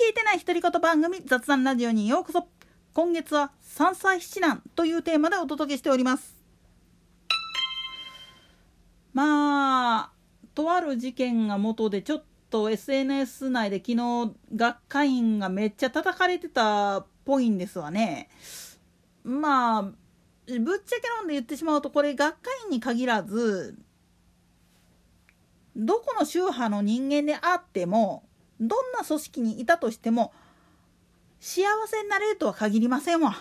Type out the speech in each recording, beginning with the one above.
聞いてない独り言番組雑談ラジオにようこそ。今月は三歳七男というテーマでお届けしております。まあとある事件が元でちょっと SNS 内で昨日学会員がめっちゃ叩かれてたっぽいんですわね。まあぶっちゃけ論で言ってしまうとこれ学会員に限らずどこの宗派の人間であってもどんな組織にいたとしても幸せになれるとは限りませんわ。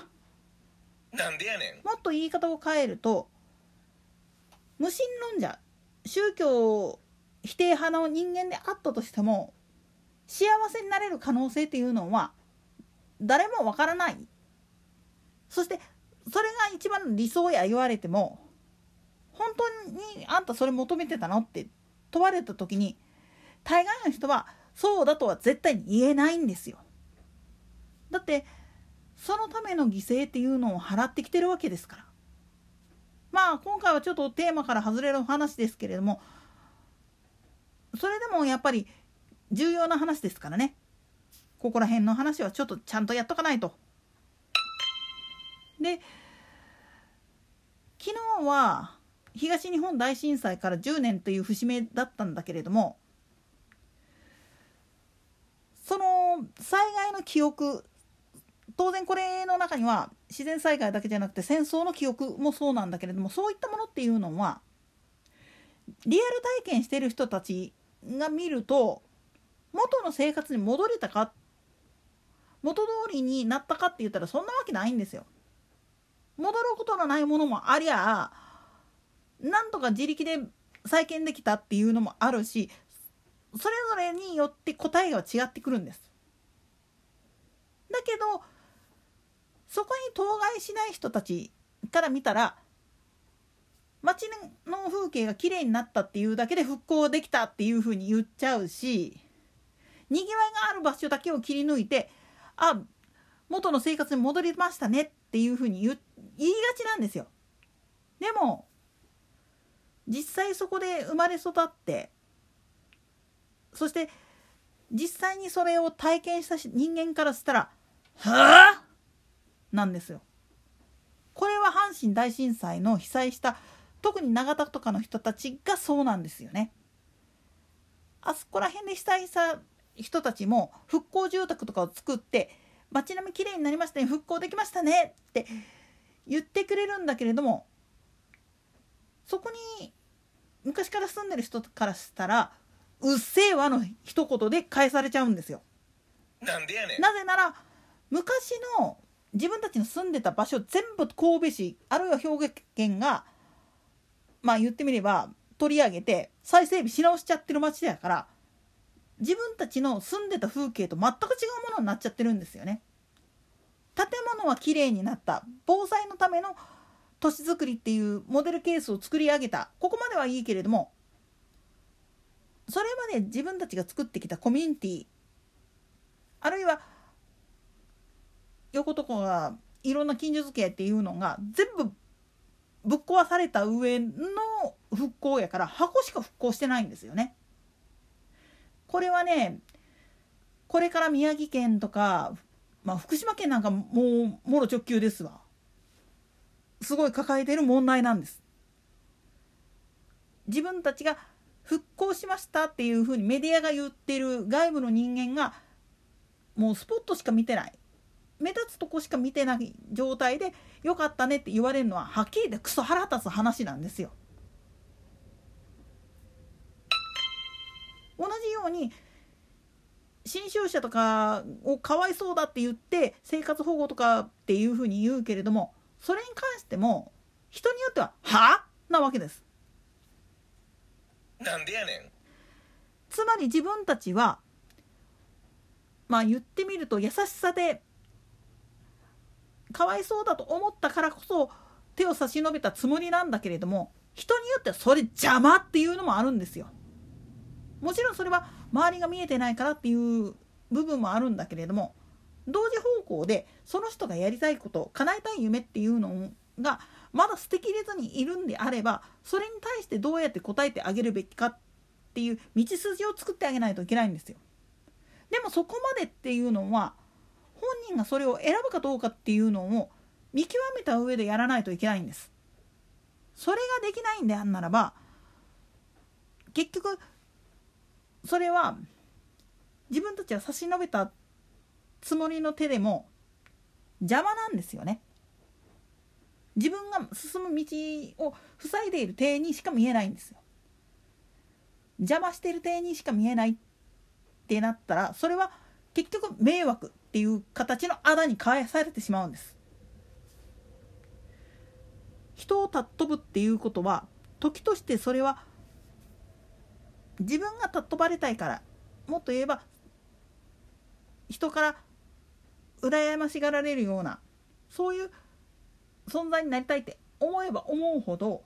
なんでやねん。もっと言い方を変えると無神論者宗教否定派の人間であったとしても幸せになれる可能性っていうのは誰もわからない。そしてそれが一番理想や言われても本当にあんたそれ求めてたのって問われた時に大概の人はそうだとは絶対に言えないんですよ。だってそのための犠牲っていうのを払ってきてるわけですから。まあ今回はちょっとテーマから外れる話ですけれどもそれでもやっぱり重要な話ですからねここら辺の話はちょっとちゃんとやっとかないと。で昨日は東日本大震災から10年という節目だったんだけれどもその災害の記憶当然これの中には自然災害だけじゃなくて戦争の記憶もそうなんだけれどもそういったものっていうのはリアル体験してる人たちが見ると元の生活に戻れたか元通りになったかって言ったらそんなわけないんですよ。戻ることのないものもありゃなんとか自力で再建できたっていうのもあるしそれぞれによって答えが違ってくるんです。だけどそこに当該しない人たちから見たら街の風景がきれいになったっていうだけで復興できたっていうふうに言っちゃうしにぎわいがある場所だけを切り抜いてあ元の生活に戻りましたねっていうふうに言言いがちなんですよ。でも実際そこで生まれ育ってそして実際にそれを体験した人間からしたら「はあ?」なんですよ。これは阪神大震災の被災した特に長田とかの人たちがそうなんですよね。あそこら辺で被災した人たちも復興住宅とかを作って街並みきれいになりましたね復興できましたねって言ってくれるんだけれどもそこに昔から住んでる人からしたら「うっせぇわ」の一言で返されちゃうんですよ。なんでやねんなぜなら昔の自分たちの住んでた場所全部神戸市あるいは兵庫県がまあ言ってみれば取り上げて再整備し直しちゃってる町だから自分たちの住んでた風景と全く違うものになっちゃってるんですよね。建物はきれいになった防災のための都市づくりっていうモデルケースを作り上げたここまではいいけれどもそれまで自分たちが作ってきたコミュニティあるいは横とこがいろんな近所付き合いっていうのが全部ぶっ壊された上の復興やから箱しか復興してないんですよね。これはねこれから宮城県とか、まあ、福島県なんかもうもろ直球ですわ。すごい抱えてる問題なんです。自分たちが復興しましたっていうふうにメディアが言ってる外部の人間がもうスポットしか見てない目立つとこしか見てない状態で「よかったね」って言われるのははっきり言ってクソ腹立つ話なんですよ。同じように侵襲者とかをかわいそうだって言って生活保護とかっていうふうに言うけれどもそれに関しても人によっては「はあ?」なわけです。なんでやねんつまり自分たちはまあ言ってみると優しさでかわいそうだと思ったからこそ手を差し伸べたつもりなんだけれども人によってはそれ邪魔っていうのもあるんですよ。もちろんそれは周りが見えてないからっていう部分もあるんだけれども同時方向でその人がやりたいこと叶えたい夢っていうのがまだ捨てきれずにいるんであればそれに対してどうやって答えてあげるべきかっていう道筋を作ってあげないといけないんですよ。でもそこまでっていうのは本人がそれを選ぶかどうかっていうのを見極めた上でやらないといけないんです。それができないんであんならば結局それは自分たちは差し伸べたつもりの手でも邪魔なんですよね。自分が進む道を塞いでいる手にしか見えないんですよ。邪魔している手にしか見えないってなったらそれは結局迷惑っていう形のあだに返されてしまうんです。人を尊ぶっていうことは時としてそれは自分が尊ばれたいからもっと言えば人から羨ましがられるようなそういう存在になりたいって思えば思うほど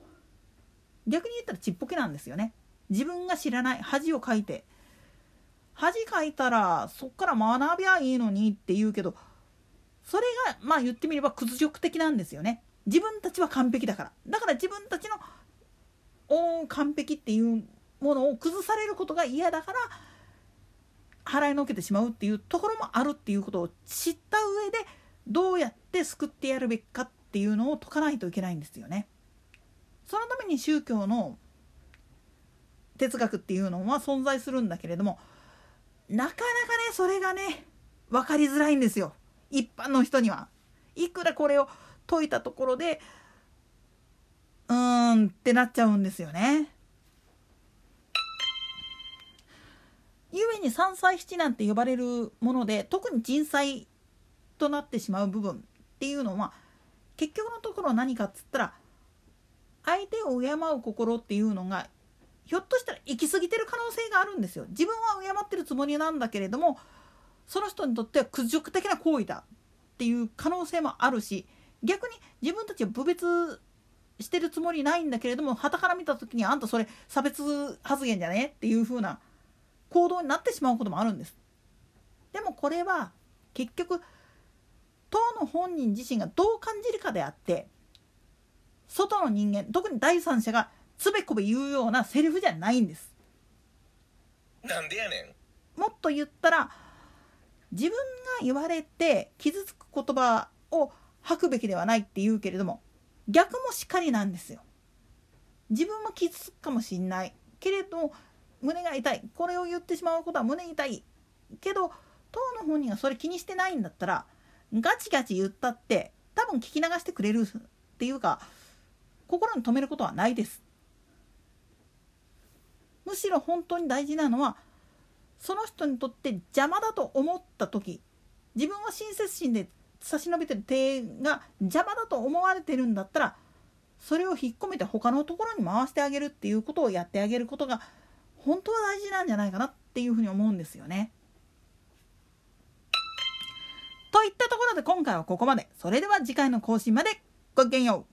逆に言ったらちっぽけなんですよね。自分が知らない恥をかいて恥かいたらそっから学びゃいいのにって言うけどそれがまあ言ってみれば屈辱的なんですよね。自分たちは完璧だからだから自分たちの完璧っていうものを崩されることが嫌だから払いのけてしまうっていうところもあるっていうことを知った上でどうやって救ってやるべきかっていうのを解かないといけないんですよね。そのために宗教の哲学っていうのは存在するんだけれどもなかなかねそれがね分かりづらいんですよ一般の人には。いくらこれを解いたところでうーんってなっちゃうんですよね。ゆえに三歳七なんて呼ばれるもので特に人災となってしまう部分っていうのは結局のところ何かっつったら相手を敬う心っていうのがひょっとしたら行き過ぎてる可能性があるんですよ。自分は敬ってるつもりなんだけれどもその人にとっては屈辱的な行為だっていう可能性もあるし逆に自分たちは侮蔑してるつもりないんだけれども傍から見た時にあんたそれ差別発言じゃねっていう風な行動になってしまうこともあるんです。でもこれは結局当の本人自身がどう感じるかであって外の人間特に第三者がつべこべ言うようなセリフじゃないんです。なんでやねんもっと言ったら自分が言われて傷つく言葉を吐くべきではないって言うけれども逆もしかりなんですよ。自分も傷つくかもしんないけれども胸が痛いこれを言ってしまうことは胸痛いけど当の本人がそれ気にしてないんだったらガチガチ言ったって多分聞き流してくれるっていうか心に留めることはないです。むしろ本当に大事なのはその人にとって邪魔だと思った時自分は親切心で差し伸べてる手が邪魔だと思われてるんだったらそれを引っ込めて他のところに回してあげるっていうことをやってあげることが本当は大事なんじゃないかなっていうふうに思うんですよね。といったところで今回はここまで。それでは次回の更新までごきげんよう。